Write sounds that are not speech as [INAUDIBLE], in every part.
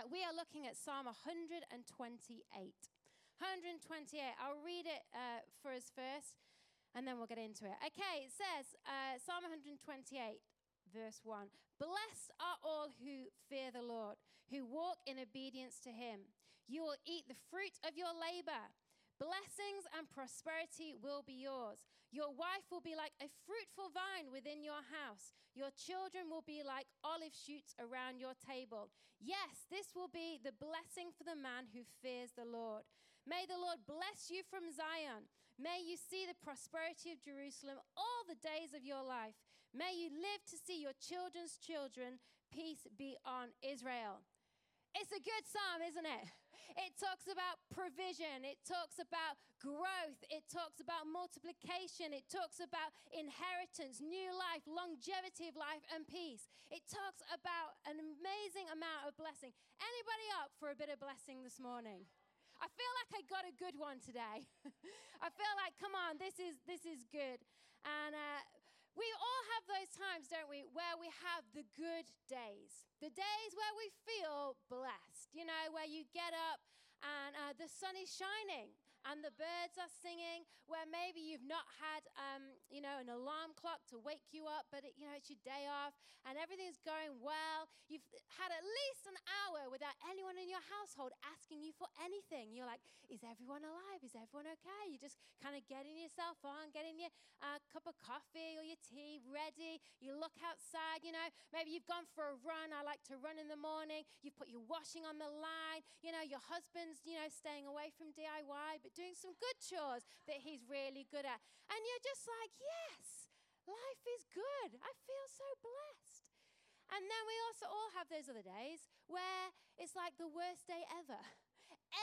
uh, we are looking at Psalm 128. 128. I'll read it uh, for us first, and then we'll get into it. Okay, it says, uh, Psalm 128 verse 1 Blessed are all who fear the Lord, who walk in obedience to him. You will eat the fruit of your labor. Blessings and prosperity will be yours. Your wife will be like a fruitful vine within your house. Your children will be like olive shoots around your table. Yes, this will be the blessing for the man who fears the Lord. May the Lord bless you from Zion. May you see the prosperity of Jerusalem all the days of your life. May you live to see your children's children. Peace be on Israel. It's a good psalm, isn't it? It talks about provision, it talks about growth, it talks about multiplication, it talks about inheritance, new life, longevity of life, and peace. It talks about an amazing amount of blessing. Anybody up for a bit of blessing this morning? I feel like I got a good one today. [LAUGHS] I feel like, come on, this is this is good. And uh, we all have those times, don't we, where we have the good days, the days where we feel blessed, you know, where you get up and uh, the sun is shining and the birds are singing, where maybe you've not had, um, you know, an alarm clock to wake you up, but, it, you know, it's your day off and everything's going well. You've had at least an hour without anyone in your household asking you for anything. You're like, is everyone alive? Is everyone okay? You're just kind of getting yourself on, getting your uh, cup of coffee or your tea ready. You look outside, you know, maybe you've gone for a run. I like to run in the morning. You've put your washing on the line. You know, your husband's, you know, staying away from DIY, but doing some good chores that he's really good at. And you're just like, yes, life is good. I feel so blessed. And then we also all have those other days where it's like the worst day ever.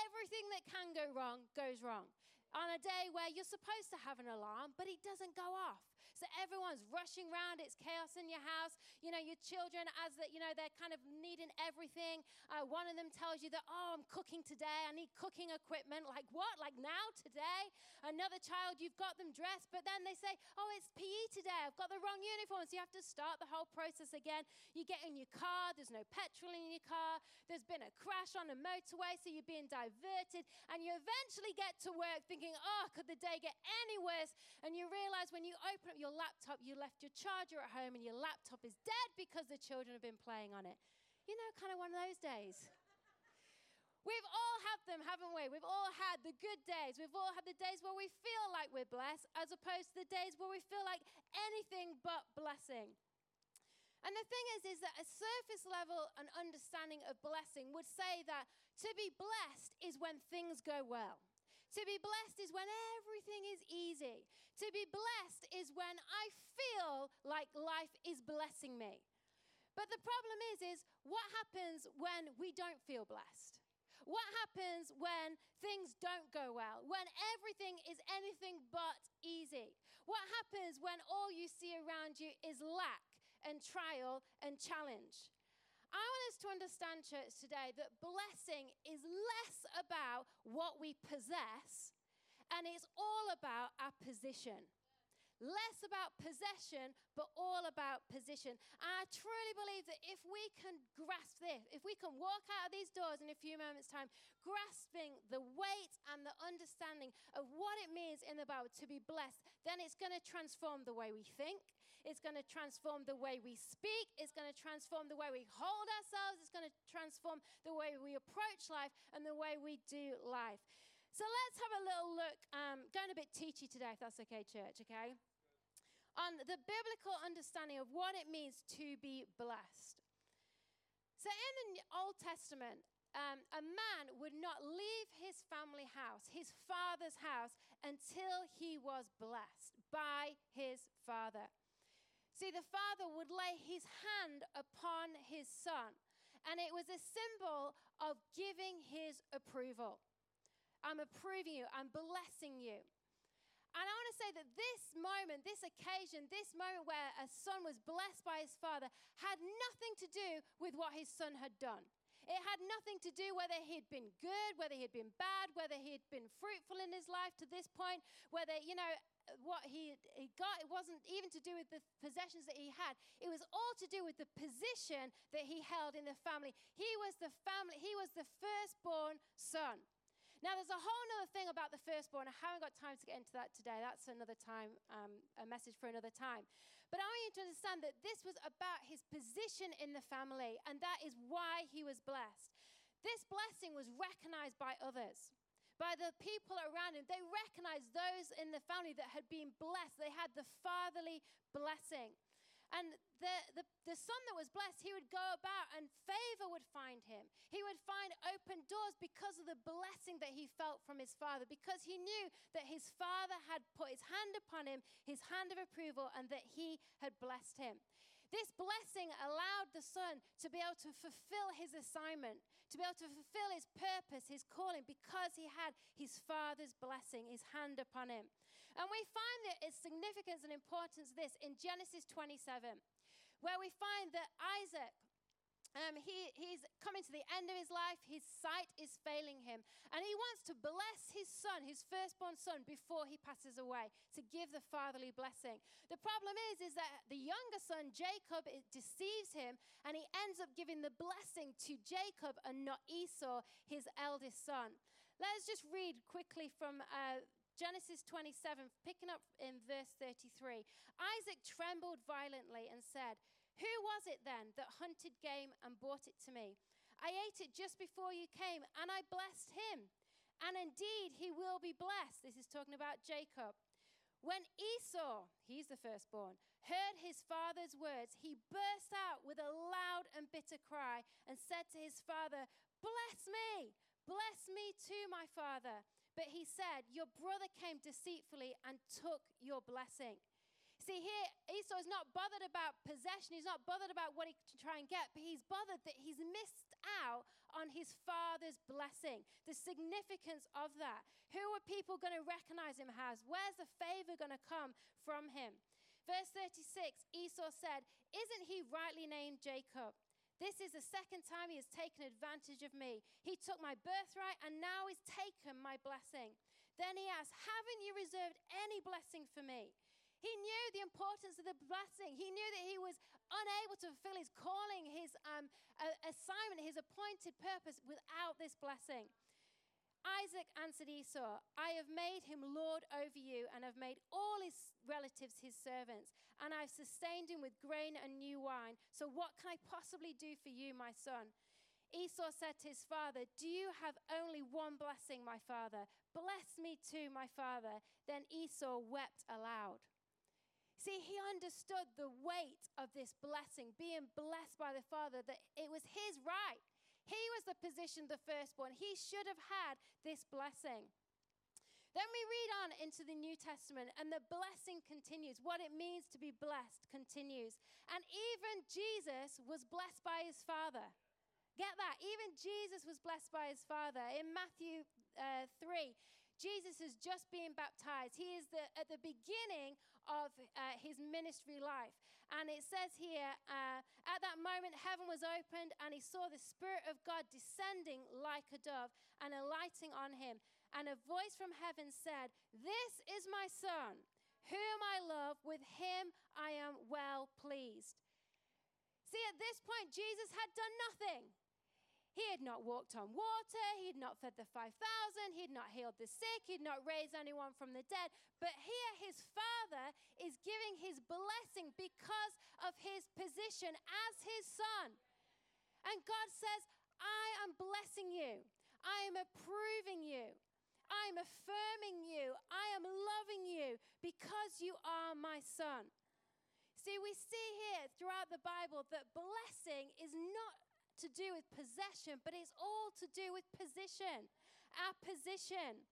Everything that can go wrong goes wrong on a day where you're supposed to have an alarm, but it doesn't go off. So everyone's rushing around. It's chaos in your house. You know, your children, as that, you know, they're kind of needing everything. Uh, one of them tells you that, oh, I'm cooking today. I need cooking equipment. Like what? Like now, today? Another child, you've got them dressed, but then they say, oh, it's PE today. I've got the wrong uniform. So you have to start the whole process again. You get in your car. There's no petrol in your car. There's been a crash on a motorway, so you're being diverted. And you eventually get to work thinking, oh, could the day get any worse? And you realize when you open up your laptop, you left your charger at home and your laptop is dead because the children have been playing on it. You know, kind of one of those days. We've all had them, haven't we? We've all had the good days. We've all had the days where we feel like we're blessed, as opposed to the days where we feel like anything but blessing. And the thing is, is that a surface level and understanding of blessing would say that to be blessed is when things go well. To be blessed is when everything is easy. To be blessed is when I feel like life is blessing me. But the problem is is what happens when we don't feel blessed? What happens when things don't go well? When everything is anything but easy? What happens when all you see around you is lack and trial and challenge? I want us to understand, church, today that blessing is less about what we possess and it's all about our position less about possession, but all about position. And I truly believe that if we can grasp this, if we can walk out of these doors in a few moments' time, grasping the weight and the understanding of what it means in the Bible to be blessed, then it's going to transform the way we think, it's going to transform the way we speak, it's going to transform the way we hold ourselves, it's going to transform the way we approach life and the way we do life. So let's have a little look, um, going a bit teachy today, if that's okay, church, okay? on the biblical understanding of what it means to be blessed. So, in the Old Testament, um, a man would not leave his family house, his father's house, until he was blessed by his father. See, the father would lay his hand upon his son, and it was a symbol of giving his approval. I'm approving you, I'm blessing you. And I want to say that this moment, this occasion, this moment where a son was blessed by his father had nothing to do with what his son had done. It had nothing to do whether he'd been good, whether he'd been bad, whether he'd been fruitful in his life to this point, whether, you know, what he, he got. It wasn't even to do with the possessions that he had. It was all to do with the position that he held in the family. He was the family, he was the firstborn son. Now, there's a whole other thing about the firstborn. I haven't got time to get into that today. That's another time, um, a message for another time. But I want you to understand that this was about his position in the family, and that is why he was blessed. This blessing was recognized by others, by the people around him. They recognized those in the family that had been blessed, they had the fatherly blessing. And the, the, son that was blessed, he would go about and favor would find him. He would find open doors because of the blessing that he felt from his father, because he knew that his father had put his hand upon him, his hand of approval, and that he had blessed him. This blessing allowed the son to be able to fulfill his assignment, to be able to fulfill his purpose, his calling, because he had his father's blessing, his hand upon him. And we find that its significance and importance this in Genesis 27, where we find that Isaac, um, he, he's coming to the end of his life. His sight is failing him. And he wants to bless his son, his firstborn son, before he passes away, to give the fatherly blessing. The problem is, is that the younger son, Jacob, deceives him, and he ends up giving the blessing to Jacob and not Esau, his eldest son. Let's just read quickly from uh, Genesis 27, picking up in verse 33. Isaac trembled violently and said, Who was it then that hunted game and brought it to me? I ate it just before you came, and I blessed him. And indeed, he will be blessed. This is talking about Jacob. When Esau, he's the firstborn, heard his father's words, he burst out with a loud and bitter cry and said to his father, Bless me, bless me too, my father. But he said, Your brother came deceitfully and took your blessing. See, here, Esau is not bothered about possession. He's not bothered about what he can try and get, but he's bothered that he's missed out on his father's blessing, the significance of that. Who are people going to recognize him as? Where's the favor going to come from him? Verse 36 Esau said, Isn't he rightly named Jacob? This is the second time he has taken advantage of me. He took my birthright and now he's taken my blessing. Then he asked, Haven't you reserved any blessing for me? He knew the importance of the blessing. He knew that he was unable to fulfill his calling, his um, assignment, his appointed purpose without this blessing. Isaac answered Esau, I have made him lord over you and have made all his relatives his servants, and I've sustained him with grain and new wine. So what can I possibly do for you, my son? Esau said to his father, Do you have only one blessing, my father? Bless me too, my father. Then Esau wept aloud. See, he understood the weight of this blessing, being blessed by the father, that it was his right he was the position, the firstborn. He should have had this blessing. Then we read on into the New Testament, and the blessing continues. What it means to be blessed continues. And even Jesus was blessed by his Father. Get that? Even Jesus was blessed by his Father. In Matthew uh, 3, Jesus is just being baptized. He is the, at the beginning of uh, his ministry life. And it says here, uh, at that moment, heaven was opened, and he saw the Spirit of God descending like a dove and alighting on him. And a voice from heaven said, This is my Son, whom I love. With him I am well pleased. See, at this point, Jesus had done nothing. He had not walked on water. He had not fed the 5,000. He had not healed the sick. He had not raised anyone from the dead. But here, his father is giving his blessing because of his position as his son. And God says, I am blessing you. I am approving you. I am affirming you. I am loving you because you are my son. See, we see here throughout the Bible that blessing is not to do with possession, but it's all to do with position, our position.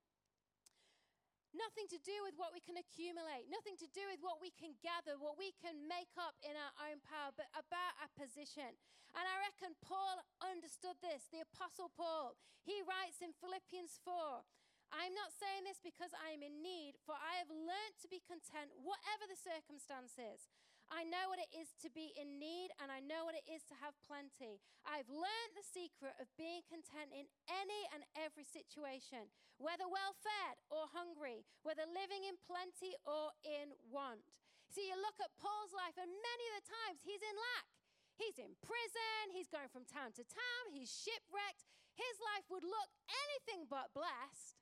Nothing to do with what we can accumulate, nothing to do with what we can gather, what we can make up in our own power, but about our position. And I reckon Paul understood this, the Apostle Paul. He writes in Philippians 4 I'm not saying this because I am in need, for I have learned to be content, whatever the circumstances. I know what it is to be in need, and I know what it is to have plenty. I've learned the secret of being content in any and every situation, whether well fed or hungry, whether living in plenty or in want. See, you look at Paul's life, and many of the times he's in lack. He's in prison, he's going from town to town, he's shipwrecked. His life would look anything but blessed.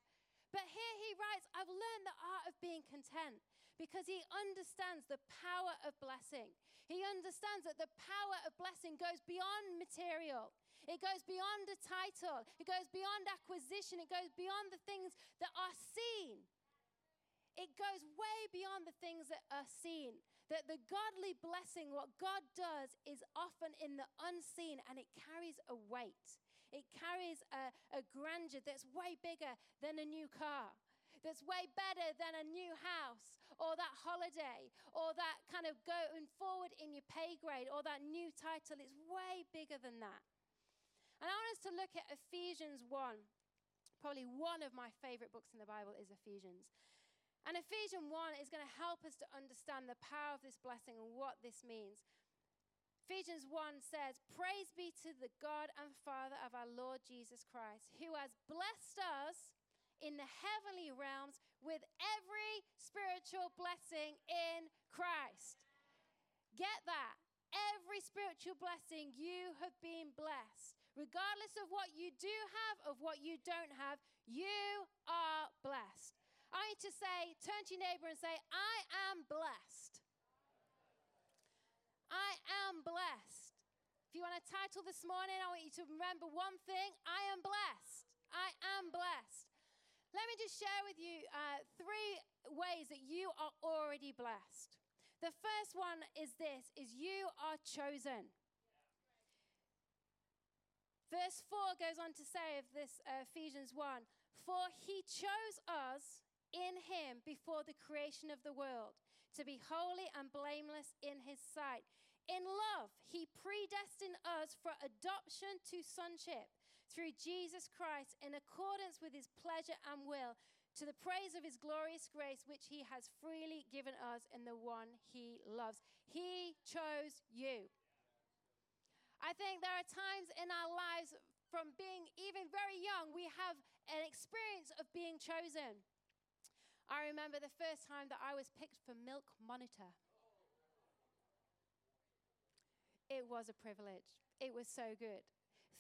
But here he writes, I've learned the art of being content because he understands the power of blessing. He understands that the power of blessing goes beyond material. It goes beyond a title. It goes beyond acquisition. It goes beyond the things that are seen. It goes way beyond the things that are seen. That the godly blessing, what God does, is often in the unseen and it carries a weight. It carries a, a grandeur that's way bigger than a new car, that's way better than a new house, or that holiday, or that kind of going forward in your pay grade, or that new title. It's way bigger than that. And I want us to look at Ephesians 1. Probably one of my favorite books in the Bible is Ephesians. And Ephesians 1 is going to help us to understand the power of this blessing and what this means. Ephesians 1 says, Praise be to the God and Father of our Lord Jesus Christ, who has blessed us in the heavenly realms with every spiritual blessing in Christ. Get that. Every spiritual blessing, you have been blessed. Regardless of what you do have, of what you don't have, you are blessed. I need to say, turn to your neighbor and say, I am blessed. I am blessed. If you want a title this morning, I want you to remember one thing I am blessed. I am blessed. Let me just share with you uh, three ways that you are already blessed. The first one is this is you are chosen. Verse 4 goes on to say of this uh, Ephesians 1 For he chose us in him before the creation of the world to be holy and blameless in his sight. In love, he predestined us for adoption to sonship through Jesus Christ in accordance with his pleasure and will, to the praise of his glorious grace, which he has freely given us in the one he loves. He chose you. I think there are times in our lives, from being even very young, we have an experience of being chosen. I remember the first time that I was picked for Milk Monitor. It was a privilege. It was so good.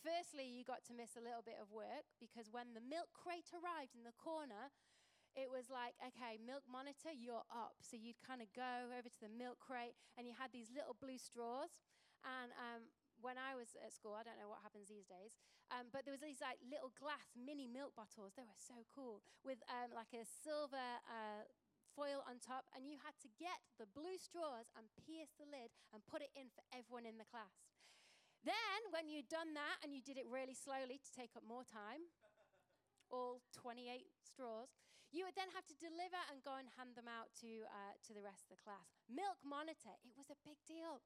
Firstly, you got to miss a little bit of work because when the milk crate arrived in the corner, it was like, okay, milk monitor, you're up. So you'd kind of go over to the milk crate and you had these little blue straws. And um, when I was at school, I don't know what happens these days, um, but there was these like little glass mini milk bottles. They were so cool with um, like a silver uh, foil on top, and you had to get the blue straws and pierce the lid and put it in for everyone in the class. Then, when you'd done that and you did it really slowly to take up more time, all 28 straws, you would then have to deliver and go and hand them out to, uh, to the rest of the class. Milk monitor, it was a big deal.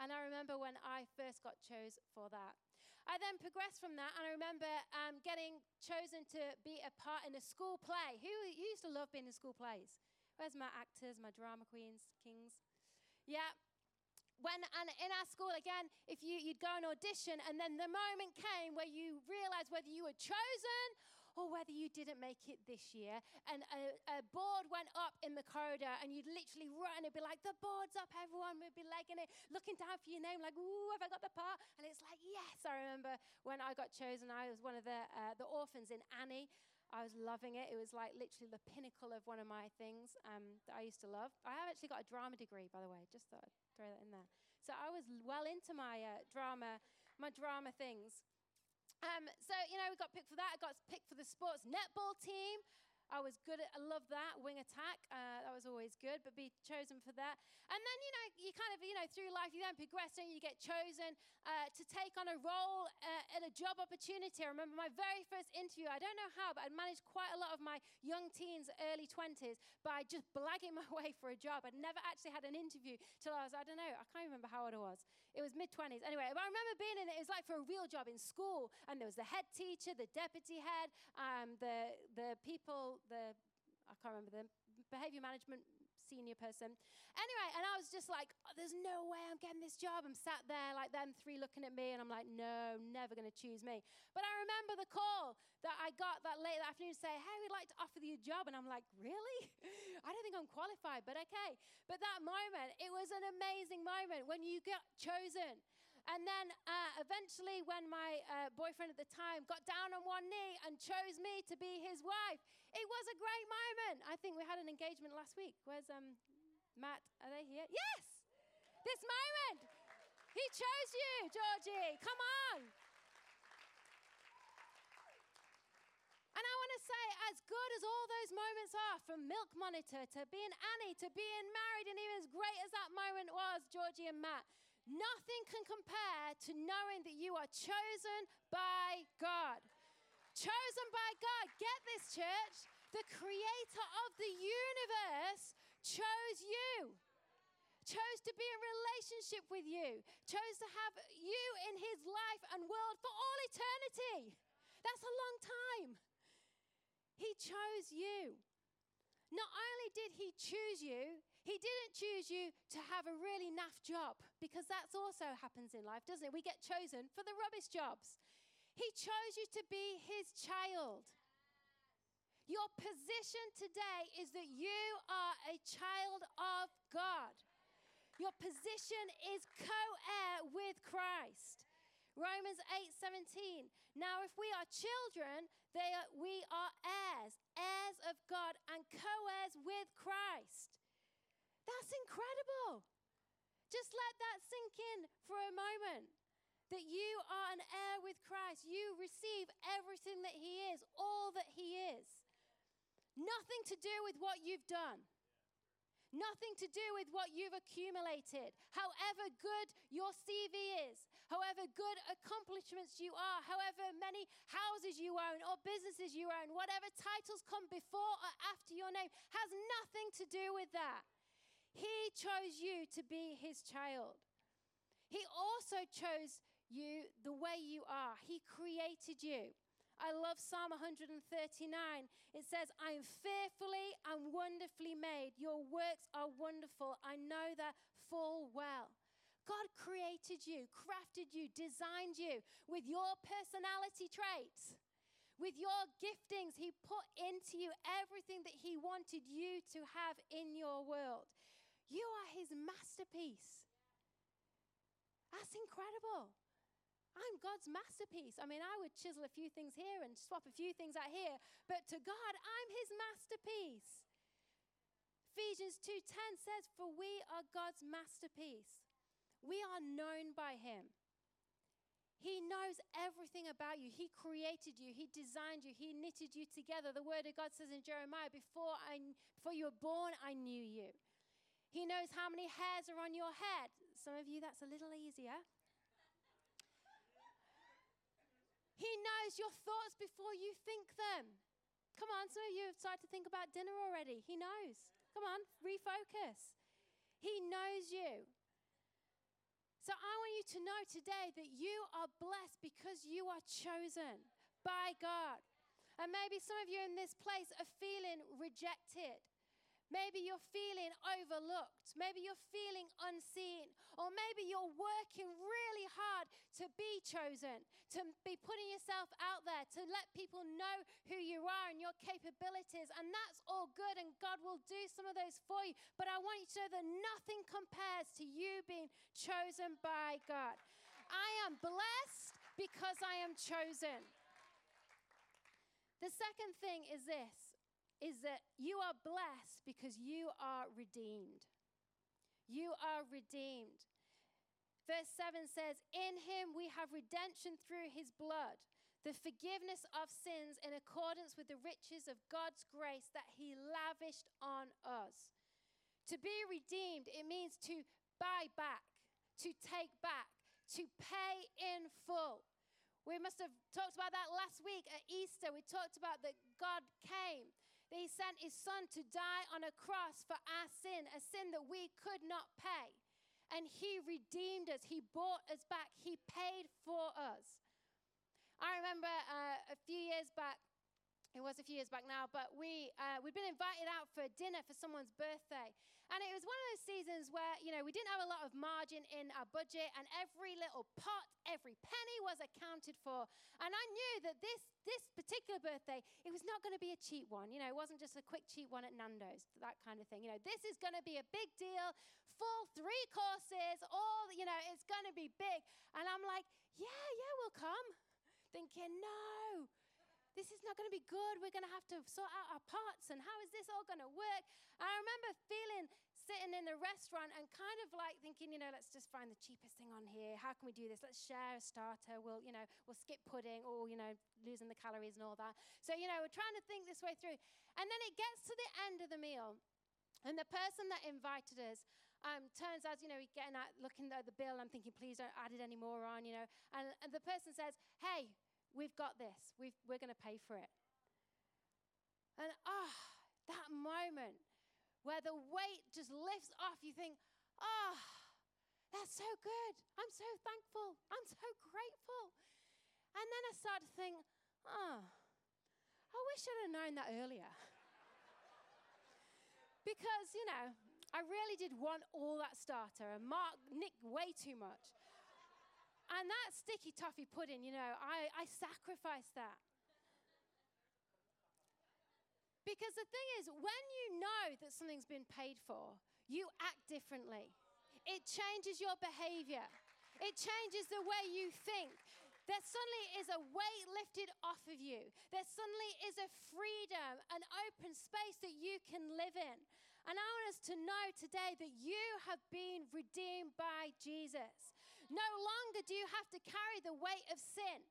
And I remember when I first got chose for that. I then progressed from that, and I remember um, getting chosen to be a part in a school play. Who, used to love being in school plays? Where's my actors, my drama queens, kings? Yeah. When, and in our school, again, if you, you'd go and audition, and then the moment came where you realized whether you were chosen or whether you didn't make it this year. And a, a, board went up in the corridor, and you'd literally run. and It'd be like, the board's up, everyone would be legging it, looking down for your name, like, ooh, have I got the part? And it's like, yes. I remember when I got chosen, I was one of the, uh, the orphans in Annie. I was loving it. It was like literally the pinnacle of one of my things um, that I used to love. I have actually got a drama degree, by the way. Just thought I'd throw that in there. So I was well into my uh, drama, my drama things. Um, so you know, we got picked for that. I got picked for the sports netball team. I was good at, I love that, wing attack. Uh, that was always good, but be chosen for that. And then, you know, you kind of, you know, through life, you then progress and you get chosen uh, to take on a role uh, at a job opportunity. I remember my very first interview, I don't know how, but I'd managed quite a lot of my young teens, early 20s by just blagging [LAUGHS] my way for a job. I'd never actually had an interview till I was, I don't know, I can't remember how old I was. It was mid 20s. Anyway, but I remember being in it, it was like for a real job in school. And there was the head teacher, the deputy head, um, the, the people, the I can't remember the behavior management senior person. Anyway, and I was just like, oh, there's no way I'm getting this job. I'm sat there like them three looking at me, and I'm like, no, never going to choose me. But I remember the call that I got that late that afternoon say, hey, we'd like to offer you a job. And I'm like, really? [LAUGHS] I don't think I'm qualified, but okay. But that moment, it was an amazing moment when you get chosen. And then uh, eventually, when my uh, boyfriend at the time got down on one knee and chose me to be his wife, it was a great moment. I think we had an engagement last week. Where's um, Matt? Are they here? Yes! This moment. He chose you, Georgie. Come on. And I want to say, as good as all those moments are, from Milk Monitor to being Annie to being married, and even as great as that moment was, Georgie and Matt, Nothing can compare to knowing that you are chosen by God. Chosen by God. Get this, church. The creator of the universe chose you, chose to be in relationship with you, chose to have you in his life and world for all eternity. That's a long time. He chose you. Not only did he choose you, he didn't choose you to have a really naff job because that's also happens in life, doesn't it? We get chosen for the rubbish jobs. He chose you to be his child. Your position today is that you are a child of God. Your position is co heir with Christ. Romans 8 17. Now, if we are children, are, we are heirs, heirs of God, and co heirs with Christ. That's incredible. Just let that sink in for a moment. That you are an heir with Christ. You receive everything that He is, all that He is. Nothing to do with what you've done. Nothing to do with what you've accumulated. However good your CV is, however good accomplishments you are, however many houses you own or businesses you own, whatever titles come before or after your name has nothing to do with that. He chose you to be his child. He also chose you the way you are. He created you. I love Psalm 139. It says, I am fearfully and wonderfully made. Your works are wonderful. I know that full well. God created you, crafted you, designed you with your personality traits, with your giftings. He put into you everything that He wanted you to have in your world. You are his masterpiece. That's incredible. I'm God's masterpiece. I mean, I would chisel a few things here and swap a few things out here, but to God, I'm his masterpiece. Ephesians 2:10 says, "For we are God's masterpiece. We are known by him." He knows everything about you. He created you. He designed you. He knitted you together. The word of God says in Jeremiah, before, I, before you were born, I knew you. He knows how many hairs are on your head. Some of you, that's a little easier. He knows your thoughts before you think them. Come on, some of you have started to think about dinner already. He knows. Come on, refocus. He knows you. So I want you to know today that you are blessed because you are chosen by God. And maybe some of you in this place are feeling rejected. Maybe you're feeling overlooked. Maybe you're feeling unseen. Or maybe you're working really hard to be chosen, to be putting yourself out there, to let people know who you are and your capabilities. And that's all good, and God will do some of those for you. But I want you to know that nothing compares to you being chosen by God. I am blessed because I am chosen. The second thing is this is that you are blessed because you are redeemed. You are redeemed. Verse 7 says, In him we have redemption through his blood, the forgiveness of sins in accordance with the riches of God's grace that he lavished on us. To be redeemed, it means to buy back, to take back, to pay in full. We must have talked about that last week at Easter. We talked about that God came that he sent his son to die on a cross for our sin, a sin that we could not pay. And he redeemed us, he bought us back, he paid for us. I remember uh, a few years back, it was a few years back now, but we, uh, we'd been invited out for dinner for someone's birthday. And it was one of those seasons where, you know, we didn't have a lot of margin in our budget, and every little pot, every penny was accounted for. And I knew that this, this particular birthday, it was not going to be a cheap one. You know, it wasn't just a quick cheap one at Nando's, that kind of thing. You know, this is going to be a big deal, full three courses, all, you know, it's going to be big. And I'm like, yeah, yeah, we'll come. Thinking, no, this is not going to be good. We're going to have to sort out our pots, and how is this all going to work? I remember feeling sitting in the restaurant and kind of like thinking, you know, let's just find the cheapest thing on here. How can we do this? Let's share a starter. We'll, you know, we'll skip pudding or, you know, losing the calories and all that. So, you know, we're trying to think this way through. And then it gets to the end of the meal, and the person that invited us um, turns out, you know, he's getting out, looking at the bill. I'm thinking, please don't add it any more on, you know. And, and the person says, hey, We've got this. we are going to pay for it. And ah, oh, that moment where the weight just lifts off, you think, ah, oh, that's so good. I'm so thankful. I'm so grateful. And then I start to think, oh, I wish I'd have known that earlier. [LAUGHS] because, you know, I really did want all that starter and Mark nicked way too much. And that sticky toffee pudding, you know, I, I sacrificed that. Because the thing is, when you know that something's been paid for, you act differently. It changes your behavior, it changes the way you think. There suddenly is a weight lifted off of you. There suddenly is a freedom, an open space that you can live in. And I want us to know today that you have been redeemed by Jesus. No longer do you have to carry the weight of sin.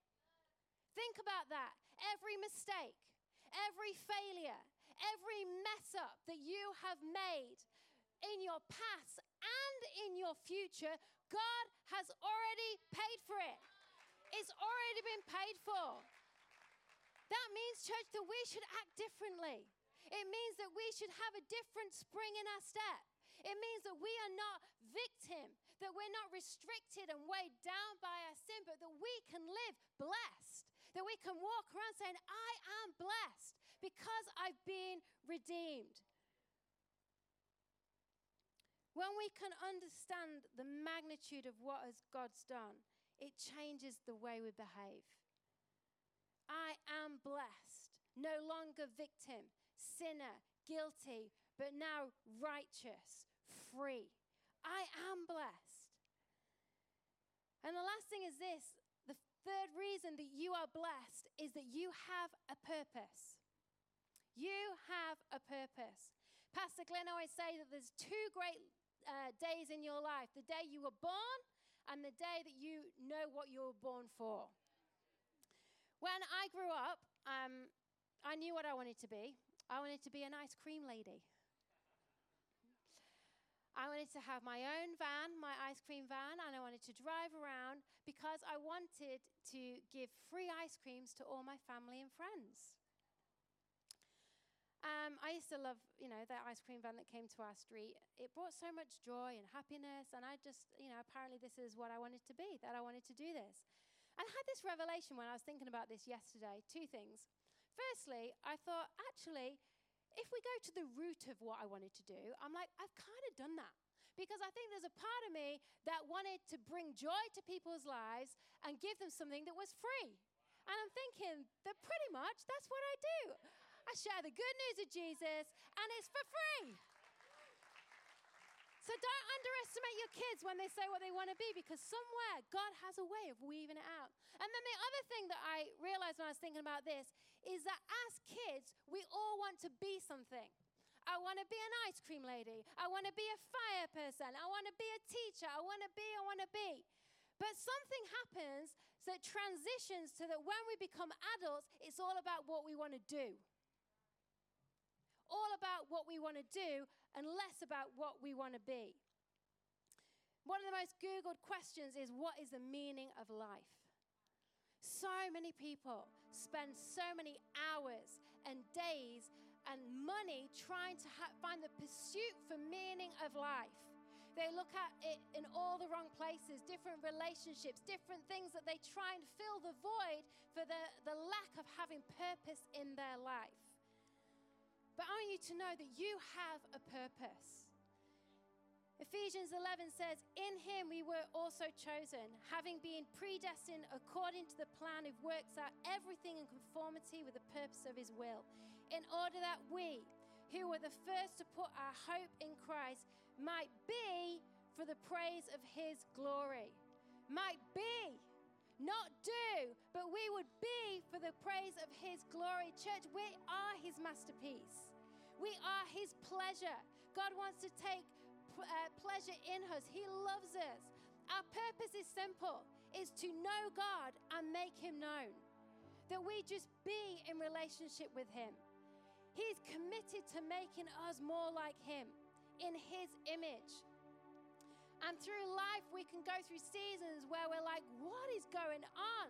Think about that. Every mistake, every failure, every mess up that you have made in your past and in your future, God has already paid for it. It's already been paid for. That means, church, that we should act differently. It means that we should have a different spring in our step. It means that we are not victim, that we're not restricted and weighed down by our sin, but that we can live blessed, that we can walk around saying, I am blessed because I've been redeemed. When we can understand the magnitude of what has God's done, it changes the way we behave. I am blessed, no longer victim, sinner, guilty, but now righteous, free. I am blessed. And the last thing is this the third reason that you are blessed is that you have a purpose. You have a purpose. Pastor Glenn always say that there's two great uh, days in your life the day you were born and the day that you know what you were born for. When I grew up, um, I knew what I wanted to be. I wanted to be an ice cream lady. I wanted to have my own van, my ice cream van, and I wanted to drive around because I wanted to give free ice creams to all my family and friends. Um, I used to love, you know, that ice cream van that came to our street. It brought so much joy and happiness, and I just, you know, apparently this is what I wanted to be, that I wanted to do this. And I had this revelation when I was thinking about this yesterday two things. Firstly, I thought, actually, if we go to the root of what I wanted to do, I'm like, I've kind of done that. Because I think there's a part of me that wanted to bring joy to people's lives and give them something that was free. And I'm thinking that pretty much that's what I do. I share the good news of Jesus and it's for free. So don't underestimate your kids when they say what they want to be because somewhere God has a way of weaving it out. And then the other thing that I realized when I was thinking about this is that as kids, we all want to be something. I want to be an ice cream lady. I want to be a fire person. I want to be a teacher. I want to be, I want to be. But something happens that transitions to that when we become adults, it's all about what we want to do. All about what we want to do and less about what we want to be. One of the most Googled questions is What is the meaning of life? So many people spend so many hours and days and money trying to ha- find the pursuit for meaning of life. They look at it in all the wrong places, different relationships, different things that they try and fill the void for the, the lack of having purpose in their life. But I want you to know that you have a purpose. Ephesians 11 says, In him we were also chosen, having been predestined according to the plan who works out everything in conformity with the purpose of his will, in order that we, who were the first to put our hope in Christ, might be for the praise of his glory. Might be, not do, but we would be for the praise of his glory. Church, we are his masterpiece. We are his pleasure. God wants to take uh, pleasure in us. He loves us. Our purpose is simple is to know God and make him known. That we just be in relationship with him. He's committed to making us more like him in his image. And through life, we can go through seasons where we're like, what is going on?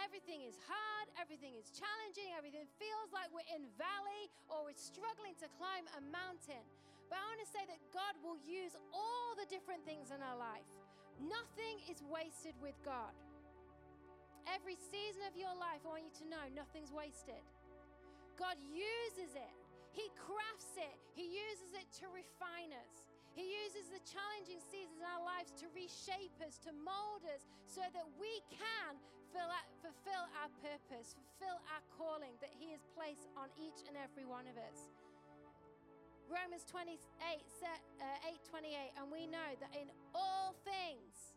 Everything is hard, everything is challenging, everything feels like we're in valley or we're struggling to climb a mountain. But I want to say that God will use all the different things in our life. Nothing is wasted with God. Every season of your life, I want you to know nothing's wasted. God uses it, He crafts it, He uses it to refine us. He uses the challenging seasons in our lives to reshape us, to mold us, so that we can fulfill our purpose, fulfill our calling that He has placed on each and every one of us. Romans 28, uh, 8 28, and we know that in all things,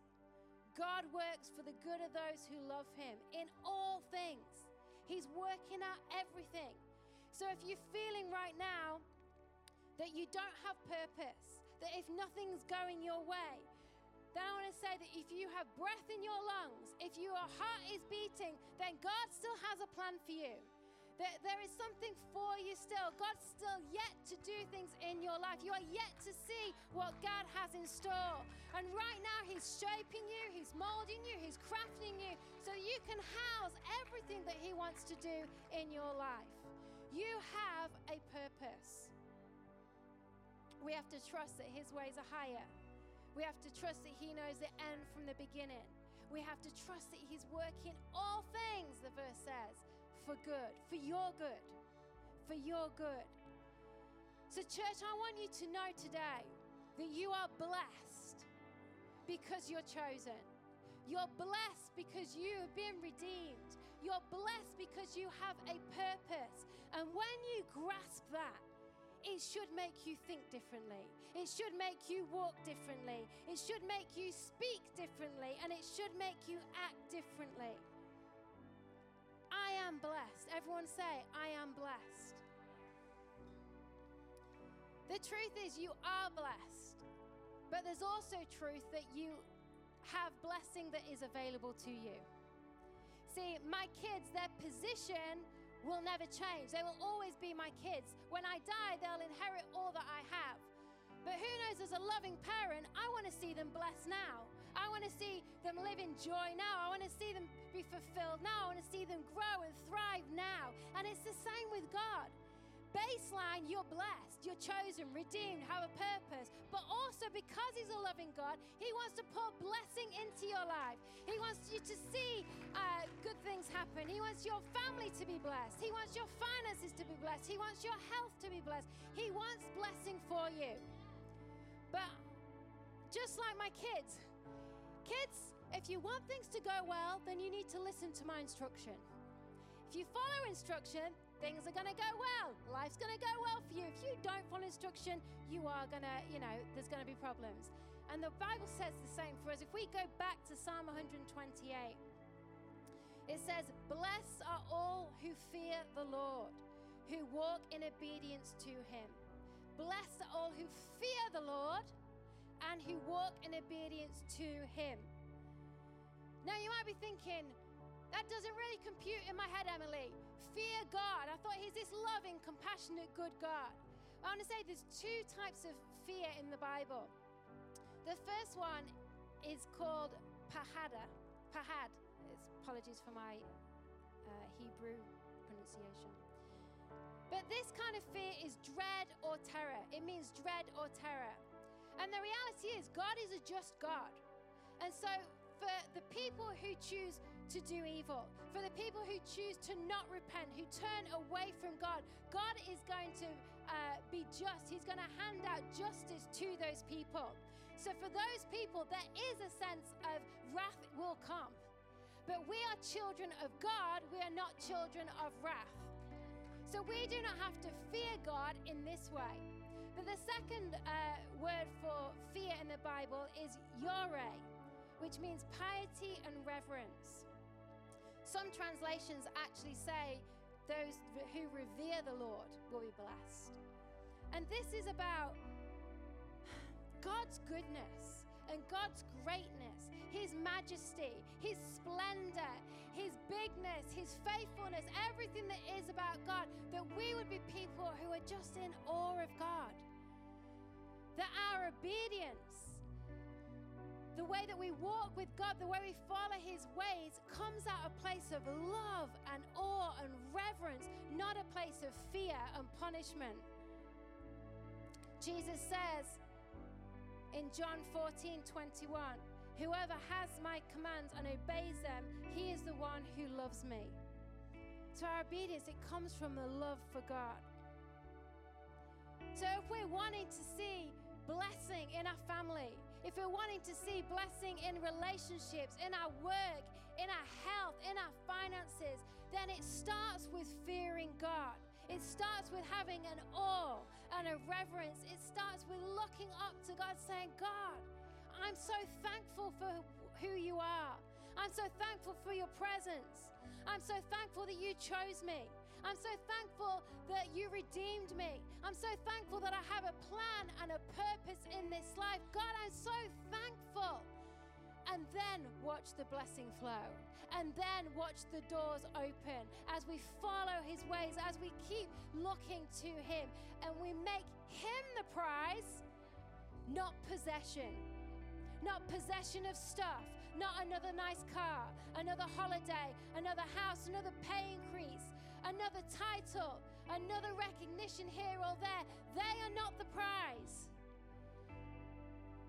God works for the good of those who love Him. In all things, He's working out everything. So if you're feeling right now that you don't have purpose, that if nothing's going your way, then I want to say that if you have breath in your lungs, if your heart is beating, then God still has a plan for you. There, there is something for you still. God's still yet to do things in your life. You are yet to see what God has in store. And right now, He's shaping you, He's molding you, He's crafting you so you can house everything that He wants to do in your life. You have a purpose. We have to trust that His ways are higher. We have to trust that He knows the end from the beginning. We have to trust that He's working all things, the verse says for good, for your good, for your good. So, church, I want you to know today that you are blessed because you're chosen. You're blessed because you have been redeemed. You're blessed because you have a purpose. And when you grasp that, it should make you think differently. It should make you walk differently. It should make you speak differently. And it should make you act differently. I am blessed. Everyone say, I am blessed. The truth is, you are blessed. But there's also truth that you have blessing that is available to you. See, my kids, their position will never change. They will always be my kids. When I die, they'll inherit all that I have. But who knows, as a loving parent, I want to see them blessed now. I want to see them live in joy now. I want to see them be fulfilled now. I want to see them grow and thrive now. And it's the same with God. Baseline, you're blessed, you're chosen, redeemed, have a purpose. But also because He's a loving God, He wants to pour blessing into your life. He wants you to see uh, good things happen. He wants your family to be blessed. He wants your finances to be blessed. He wants your health to be blessed. He wants blessing for you. But just like my kids, Kids, if you want things to go well, then you need to listen to my instruction. If you follow instruction, things are going to go well. Life's going to go well for you. If you don't follow instruction, you are going to, you know, there's going to be problems. And the Bible says the same for us. If we go back to Psalm 128, it says, Blessed are all who fear the Lord, who walk in obedience to him. Blessed are all who fear the Lord and who walk in obedience to him. Now, you might be thinking, that doesn't really compute in my head, Emily. Fear God. I thought he's this loving, compassionate, good God. I want to say there's two types of fear in the Bible. The first one is called pahada. Pahad. apologies for my uh, Hebrew pronunciation. But this kind of fear is dread or terror. It means dread or terror. And the reality is, God is a just God. And so, for the people who choose to do evil, for the people who choose to not repent, who turn away from God, God is going to uh, be just. He's going to hand out justice to those people. So, for those people, there is a sense of wrath will come. But we are children of God, we are not children of wrath. So, we do not have to fear God in this way. But the second uh, word for fear in the Bible is yore, which means piety and reverence. Some translations actually say those who revere the Lord will be blessed. And this is about God's goodness and God's greatness, His majesty, His splendor, His bigness, His faithfulness, everything that is about God, that we would be people who are just in awe of God that our obedience, the way that we walk with God, the way we follow His ways, comes out of a place of love and awe and reverence, not a place of fear and punishment. Jesus says in John 14 21, Whoever has my commands and obeys them, he is the one who loves me. So our obedience, it comes from the love for God. So if we're wanting to see blessing in our family, if we're wanting to see blessing in relationships, in our work, in our health, in our finances, then it starts with fearing God. It starts with having an awe and a reverence. It starts with looking up to God, saying, God, I'm so thankful for who you are. I'm so thankful for your presence. I'm so thankful that you chose me. I'm so thankful that you redeemed me. I'm so thankful that I have a plan and a purpose in this life. God, I'm so thankful. And then watch the blessing flow. And then watch the doors open as we follow his ways, as we keep looking to him. And we make him the prize, not possession. Not possession of stuff, not another nice car, another holiday, another house, another pay increase, another title, another recognition here or there. They are not the prize.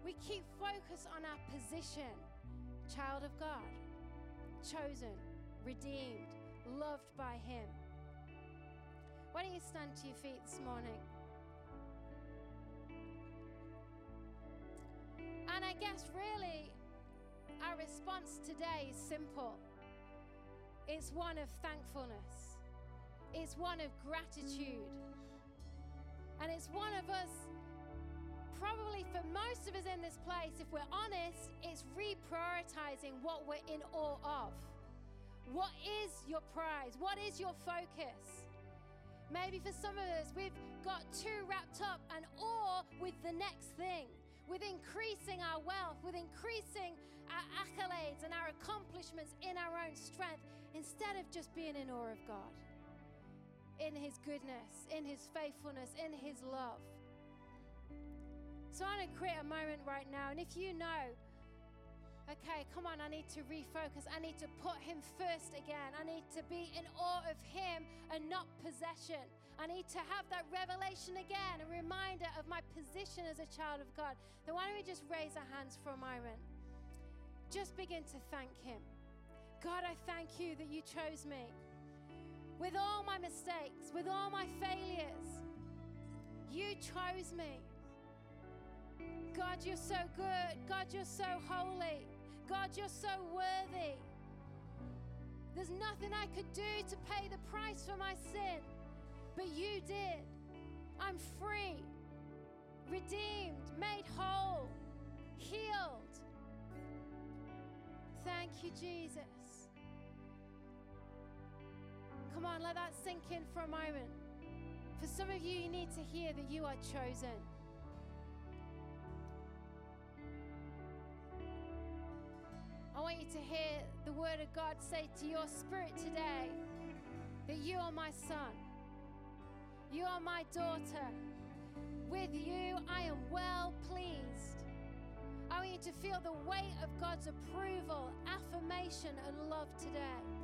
We keep focus on our position child of God, chosen, redeemed, loved by Him. Why don't you stand to your feet this morning? And I guess really our response today is simple it's one of thankfulness. It's one of gratitude. And it's one of us, probably for most of us in this place, if we're honest, it's reprioritizing what we're in awe of. What is your prize? What is your focus? Maybe for some of us, we've got too wrapped up and awe with the next thing, with increasing our wealth, with increasing our accolades and our accomplishments in our own strength, instead of just being in awe of God in His goodness, in His faithfulness, in His love. So I'm going to create a moment right now. And if you know, okay, come on, I need to refocus. I need to put Him first again. I need to be in awe of Him and not possession. I need to have that revelation again, a reminder of my position as a child of God. Then why don't we just raise our hands for a moment? Just begin to thank Him. God, I thank you that you chose me with all my mistakes, with all my failures. You chose me. God, you're so good. God, you're so holy. God, you're so worthy. There's nothing I could do to pay the price for my sin, but you did. I'm free, redeemed, made whole, healed. Thank you, Jesus. Come on, let that sink in for a moment. For some of you, you need to hear that you are chosen. I want you to hear the word of God say to your spirit today that you are my son, you are my daughter. With you, I am well pleased. I want you to feel the weight of God's approval, affirmation, and love today.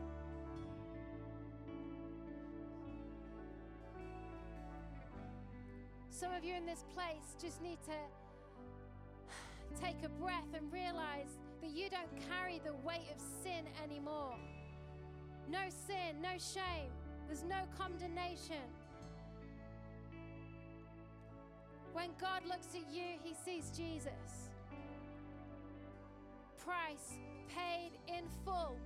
Some of you in this place just need to take a breath and realize that you don't carry the weight of sin anymore. No sin, no shame, there's no condemnation. When God looks at you, he sees Jesus. Price paid in full